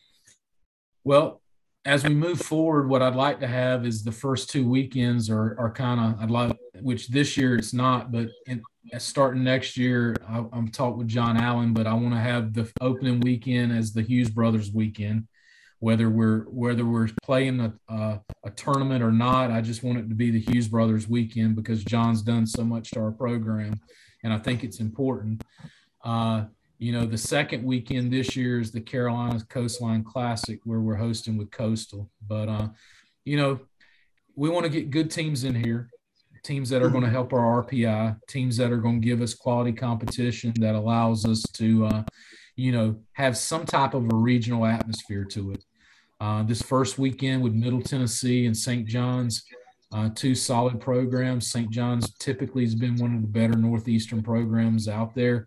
Well, as we move forward, what I'd like to have is the first two weekends are, are kind of, I'd like, which this year it's not, but in, starting next year, I, am talking with John Allen, but I want to have the opening weekend as the Hughes Brothers weekend. Whether we're whether we're playing a, a, tournament or not, I just want it to be the Hughes Brothers weekend because John's done so much to our program, and I think it's important. Uh, you know, the second weekend this year is the Carolina Coastline Classic, where we're hosting with Coastal. But uh, you know, we want to get good teams in here, teams that are going to help our RPI, teams that are going to give us quality competition that allows us to, uh, you know, have some type of a regional atmosphere to it. Uh, this first weekend with Middle Tennessee and St. John's, uh, two solid programs. St. John's typically has been one of the better Northeastern programs out there,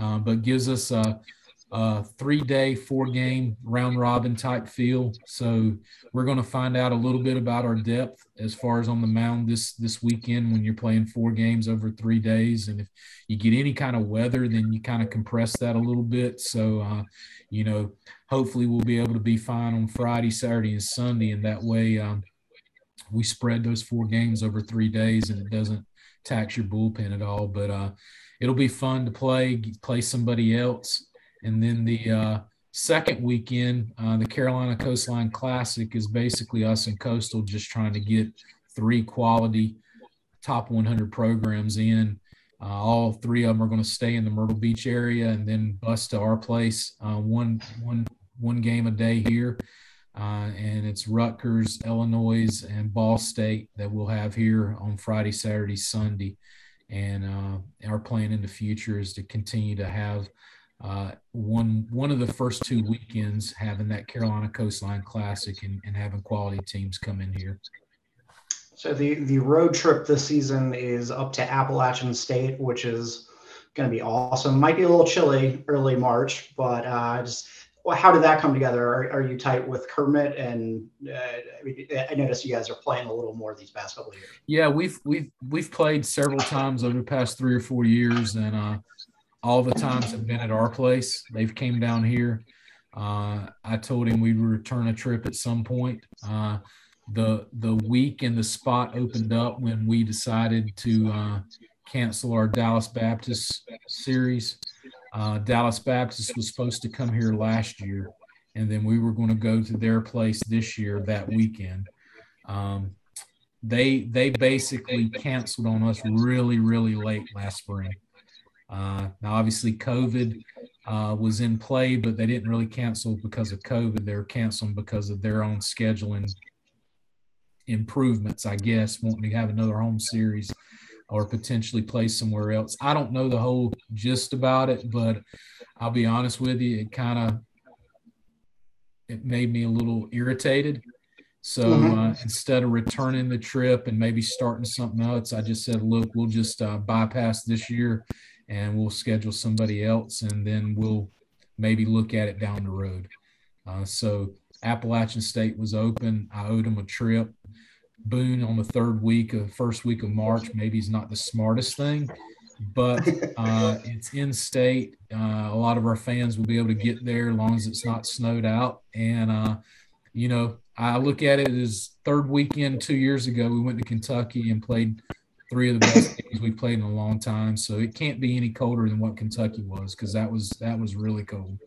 uh, but gives us a, a three day, four game round robin type feel. So we're going to find out a little bit about our depth as far as on the mound this this weekend when you're playing four games over three days. And if you get any kind of weather, then you kind of compress that a little bit. So, uh, you know, hopefully we'll be able to be fine on Friday, Saturday, and Sunday. And that way, um, we spread those four games over three days and it doesn't tax your bullpen at all. But uh, it'll be fun to play, play somebody else. And then the uh, second weekend, uh, the Carolina Coastline Classic is basically us and Coastal just trying to get three quality top 100 programs in. Uh, all three of them are going to stay in the Myrtle Beach area and then bus to our place. Uh, one one one game a day here uh, and it's Rutgers, Illinois, and Ball State that we'll have here on Friday, Saturday, Sunday. And uh, our plan in the future is to continue to have uh, one one of the first two weekends having that Carolina Coastline Classic and, and having quality teams come in here. So the the road trip this season is up to Appalachian State, which is going to be awesome. Might be a little chilly early March, but uh, just well, how did that come together? Are, are you tight with Kermit? And uh, I, I noticed you guys are playing a little more these past couple years. Yeah, we've we've we've played several times over the past three or four years, and uh, all the times have been at our place. They've came down here. Uh, I told him we'd return a trip at some point. Uh, the the week and the spot opened up when we decided to uh, cancel our Dallas Baptist series. Uh, Dallas Baptist was supposed to come here last year, and then we were going to go to their place this year that weekend. Um, they they basically canceled on us really really late last spring. Uh, now obviously COVID uh, was in play, but they didn't really cancel because of COVID. They're canceling because of their own scheduling improvements, I guess, wanting to have another home series or potentially play somewhere else. I don't know the whole gist about it, but I'll be honest with you, it kind of it made me a little irritated. So mm-hmm. uh, instead of returning the trip and maybe starting something else, I just said, look, we'll just uh, bypass this year and we'll schedule somebody else and then we'll maybe look at it down the road. Uh, so Appalachian State was open. I owed them a trip. Boone on the third week of first week of March maybe is not the smartest thing, but uh, it's in state. Uh, a lot of our fans will be able to get there as long as it's not snowed out. And uh, you know, I look at it as third weekend two years ago. We went to Kentucky and played three of the best games we've played in a long time. So it can't be any colder than what Kentucky was because that was that was really cold.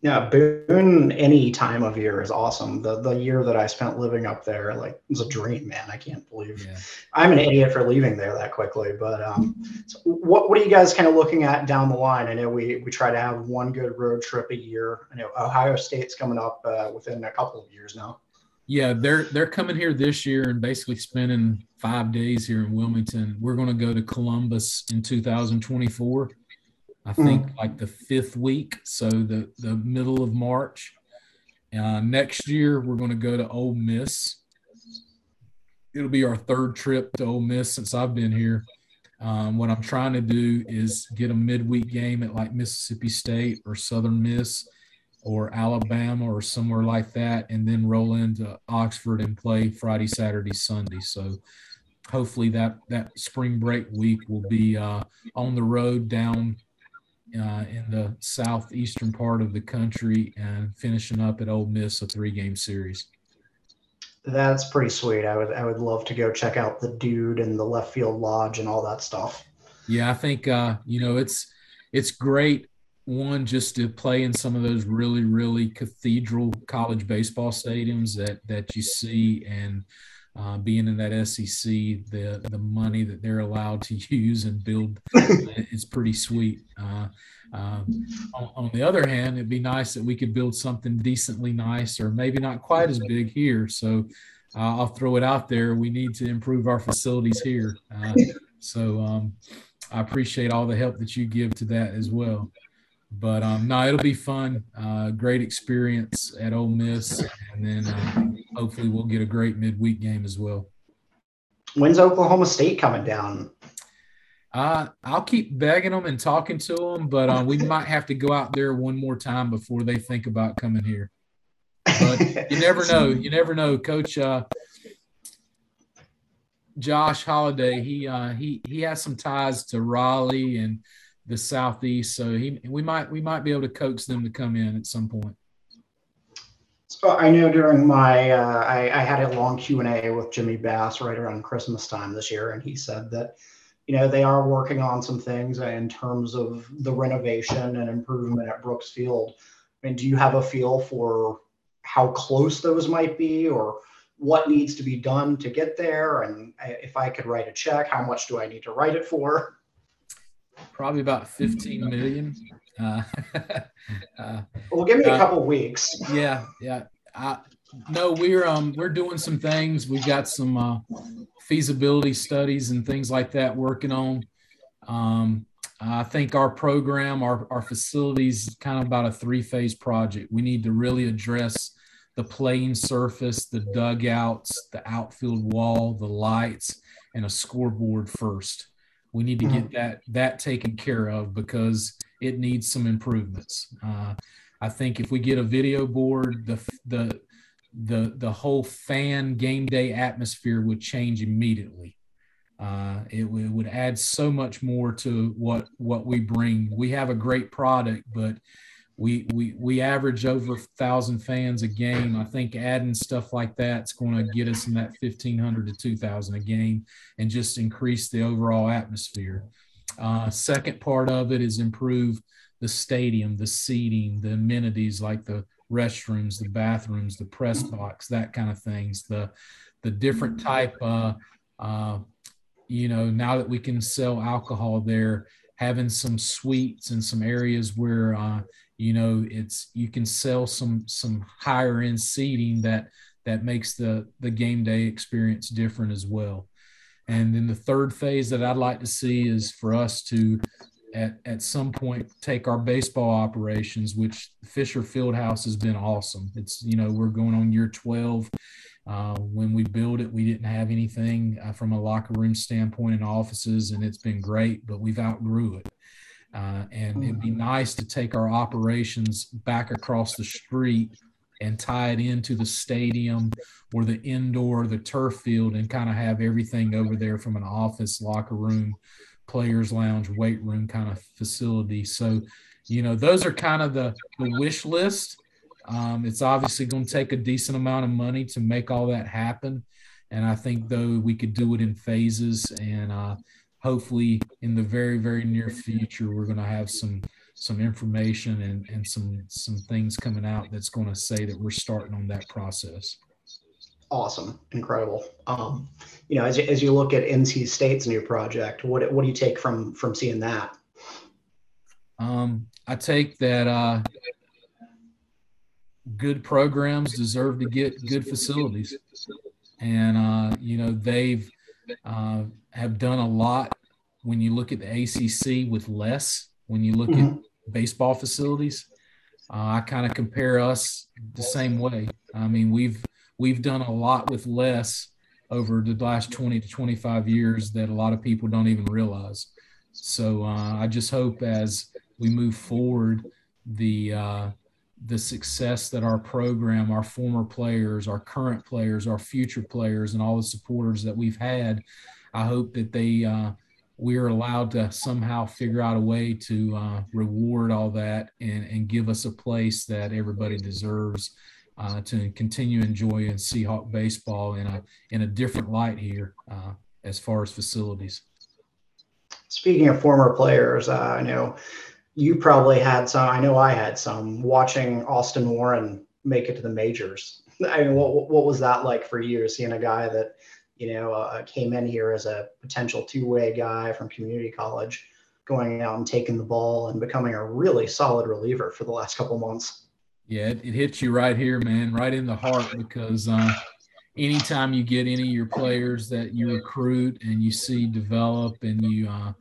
Yeah, Boone any time of year is awesome. The the year that I spent living up there, like was a dream, man. I can't believe yeah. I'm an idiot for leaving there that quickly. But um, so what what are you guys kind of looking at down the line? I know we we try to have one good road trip a year. I know Ohio State's coming up uh, within a couple of years now. Yeah, they're they're coming here this year and basically spending five days here in Wilmington. We're going to go to Columbus in 2024 I think mm. like the fifth week, so the the middle of March. Uh, next year, we're going to go to Ole Miss. It'll be our third trip to Ole Miss since I've been here. Um, what I'm trying to do is get a midweek game at like Mississippi State or Southern Miss or Alabama or somewhere like that, and then roll into Oxford and play Friday, Saturday, Sunday. So hopefully that that spring break week will be uh, on the road down uh, in the southeastern part of the country and finishing up at Ole Miss a three game series. That's pretty sweet. I would I would love to go check out the dude and the left field lodge and all that stuff. Yeah, I think uh, you know it's it's great one just to play in some of those really really cathedral college baseball stadiums that that you see and uh, being in that SEC, the the money that they're allowed to use and build is pretty sweet. Uh, uh, on, on, the other hand, it'd be nice that we could build something decently nice, or maybe not quite as big here. So uh, I'll throw it out there. We need to improve our facilities here. Uh, so um, I appreciate all the help that you give to that as well. But um, no, it'll be fun. Uh, great experience at Ole Miss, and then uh, hopefully we'll get a great midweek game as well. When's Oklahoma State coming down? Uh, I'll keep begging them and talking to them, but uh, we might have to go out there one more time before they think about coming here. But you never know. You never know, Coach. Uh, Josh Holliday, he uh, he he has some ties to Raleigh and the southeast. So he we might we might be able to coax them to come in at some point. So I know during my uh, I, I had a long Q and A with Jimmy Bass right around Christmas time this year, and he said that you know they are working on some things in terms of the renovation and improvement at Brooks Field. I mean, do you have a feel for how close those might be, or what needs to be done to get there? And if I could write a check, how much do I need to write it for? Probably about 15 million. Uh, uh, well, give me a uh, couple weeks. Yeah, yeah. no, we're um we're doing some things. We've got some uh, feasibility studies and things like that working on. Um, I think our program, our our facilities, kind of about a three phase project. We need to really address the playing surface, the dugouts, the outfield wall, the lights, and a scoreboard first. We need to get mm-hmm. that that taken care of because it needs some improvements. Uh, I think if we get a video board, the the the the whole fan game day atmosphere would change immediately. Uh, it, w- it would add so much more to what what we bring. We have a great product, but we we we average over thousand fans a game. I think adding stuff like that's going to get us in that fifteen hundred to two thousand a game, and just increase the overall atmosphere. Uh, second part of it is improve the stadium, the seating, the amenities like the restrooms, the bathrooms, the press box, that kind of things. The the different type. Uh, uh, you know, now that we can sell alcohol there, having some suites and some areas where uh, you know it's you can sell some some higher end seating that that makes the the game day experience different as well. And then the third phase that i'd like to see is for us to at, at some point take our baseball operations which fisher field house has been awesome. It's you know we're going on year 12 uh, when we built it we didn't have anything uh, from a locker room standpoint in offices and it's been great but we've outgrew it uh, and it'd be nice to take our operations back across the street and tie it into the stadium or the indoor, the turf field, and kind of have everything over there from an office, locker room, players' lounge, weight room kind of facility. So, you know, those are kind of the, the wish list. Um, it's obviously going to take a decent amount of money to make all that happen. And I think, though, we could do it in phases. And, uh, hopefully in the very very near future we're going to have some some information and, and some some things coming out that's going to say that we're starting on that process. Awesome. Incredible. Um, you know as you, as you look at nc state's new project what, what do you take from from seeing that? Um, i take that uh, good programs deserve to get good facilities. And uh, you know they've uh, have done a lot when you look at the ACC with less. When you look mm-hmm. at baseball facilities, uh, I kind of compare us the same way. I mean, we've we've done a lot with less over the last 20 to 25 years that a lot of people don't even realize. So uh, I just hope as we move forward, the uh, the success that our program, our former players, our current players, our future players, and all the supporters that we've had, I hope that they uh, we're allowed to somehow figure out a way to uh, reward all that and, and give us a place that everybody deserves uh, to continue enjoying Seahawk baseball in a in a different light here uh, as far as facilities. Speaking of former players, uh, I know you probably had some. I know I had some watching Austin Warren make it to the majors. I mean, what what was that like for you, seeing a guy that you know uh, came in here as a potential two-way guy from community college, going out and taking the ball and becoming a really solid reliever for the last couple months? Yeah, it, it hits you right here, man, right in the heart because uh, anytime you get any of your players that you recruit and you see develop and you uh,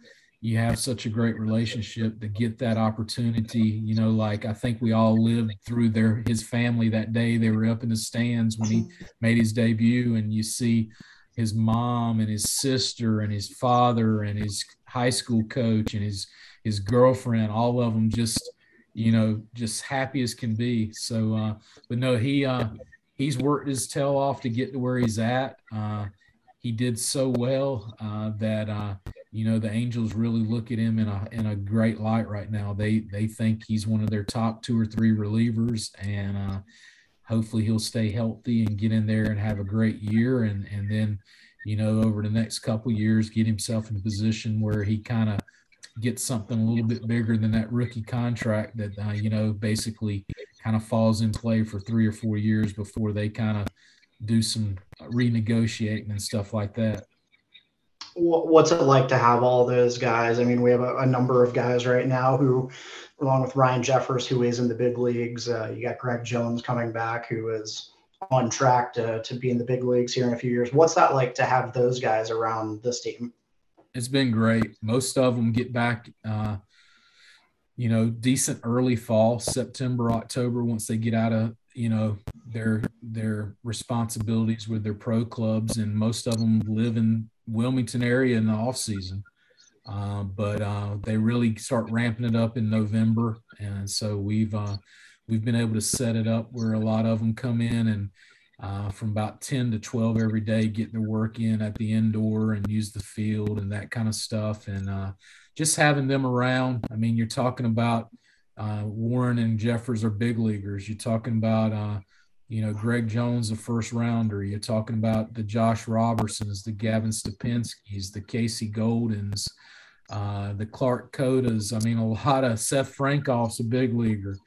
you have such a great relationship to get that opportunity you know like i think we all lived through their his family that day. They were up in the stands when he made his debut and you see his mom and his sister and his father and his high school coach and his his girlfriend all of them just you know just happy as can be. So uh but no he uh he's worked his tail off to get to where he's at. Uh he did so well uh that uh you know the Angels really look at him in a in a great light right now. They they think he's one of their top two or three relievers, and uh, hopefully he'll stay healthy and get in there and have a great year, and and then you know over the next couple years get himself in a position where he kind of gets something a little bit bigger than that rookie contract that uh, you know basically kind of falls in play for three or four years before they kind of do some renegotiating and stuff like that what's it like to have all those guys? I mean, we have a, a, number of guys right now who, along with Ryan Jeffers, who is in the big leagues. Uh, you got Greg Jones coming back, who is on track to, to be in the big leagues here in a few years. What's that like to have those guys around this team? It's been great. Most of them get back, uh, you know, decent early fall, September, October, once they get out of you know their their responsibilities with their pro clubs and most of them live in Wilmington area in the off season. Uh, but uh, they really start ramping it up in November, and so we've uh, we've been able to set it up where a lot of them come in and uh, from about 10 to 12 every day, get their work in at the indoor and use the field and that kind of stuff, and uh, just having them around. I mean, you're talking about uh, Warren and Jeffers are big leaguers. You're talking about you know, Greg Jones, the first rounder. You're talking about the Josh Robertsons, the Gavin Stupienskis, the Casey Goldens, uh, the Clark Cotas. I mean, a lot of Seth Frankoff's a big leaguer.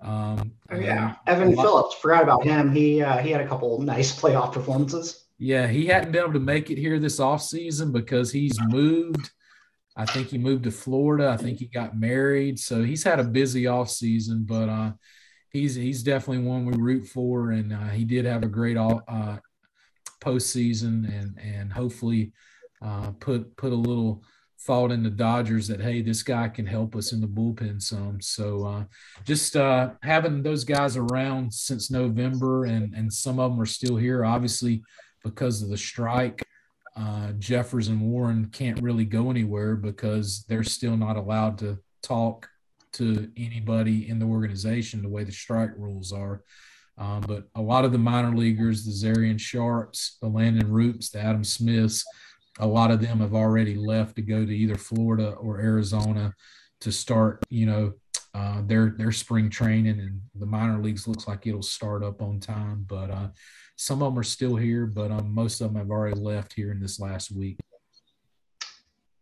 Um, oh, yeah, Evan Phillips. Forgot about him. He uh, he had a couple nice playoff performances. Yeah, he hadn't been able to make it here this off season because he's moved. I think he moved to Florida. I think he got married, so he's had a busy off season. But uh, he's he's definitely one we root for, and uh, he did have a great all uh, postseason, and and hopefully uh, put put a little thought in the Dodgers that hey, this guy can help us in the bullpen some. So uh, just uh, having those guys around since November, and and some of them are still here, obviously because of the strike. Uh, Jeffers and Warren can't really go anywhere because they're still not allowed to talk to anybody in the organization the way the strike rules are. Um, but a lot of the minor leaguers, the Zarion Sharpes, the Landen Roupps, the Adam Smiths, a lot of them have already left to go to either Florida or Arizona to start, you know, uh, their their spring training and the minor leagues looks like it'll start up on time. But uh, some of them are still here, but um, most of them have already left here in this last week.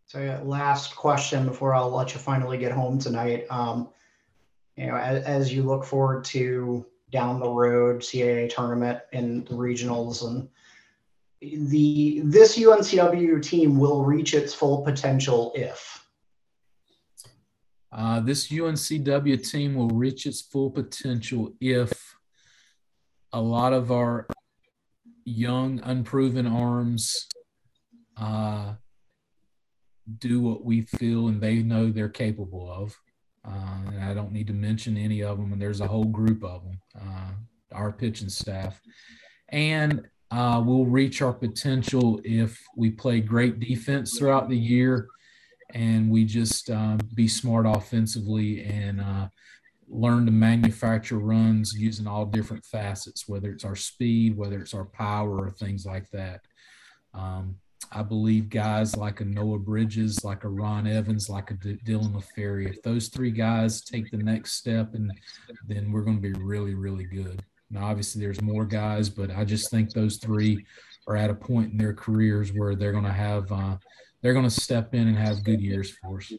So yeah, last question before I'll let you finally get home tonight. Um, you know, as, as, you look forward to down the road CAA tournament and the regionals and the this UNCW team will reach its full potential if. Uh, this UNCW team will reach its full potential if a lot of our young, unproven arms uh, do what we feel and they know they're capable of. Uh, and I don't need to mention any of them, and there's a whole group of them, uh, our pitching staff. And uh, we'll reach our potential if we play great defense throughout the year and we just uh, be smart offensively and uh, learn to manufacture runs using all different facets, whether it's our speed, whether it's our power, or things like that. Um, I believe guys like a Noah Bridges, like a Ron Evans, like a D- Dylan LaFerrier, if those three guys take the next step, and then we're going to be really, really good. Now, obviously, there's more guys, but I just think those three are at a point in their careers where they're going to have, uh, they're going to step in and have good years for us.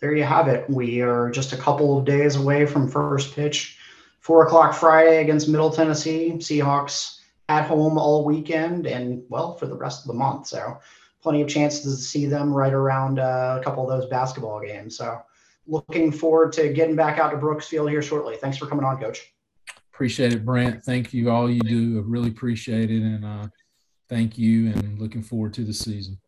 There you have it. We are just a couple of days away from first pitch four o'clock Friday against Middle Tennessee. Seahawks at home all weekend and well for the rest of the month. So plenty of chances to see them right around uh, a couple of those basketball games. So looking forward to getting back out to Brooksfield here shortly. Thanks for coming on, Coach. Appreciate it, Brent. Thank you all you do. I really appreciate it, and uh, thank you. And looking forward to the season.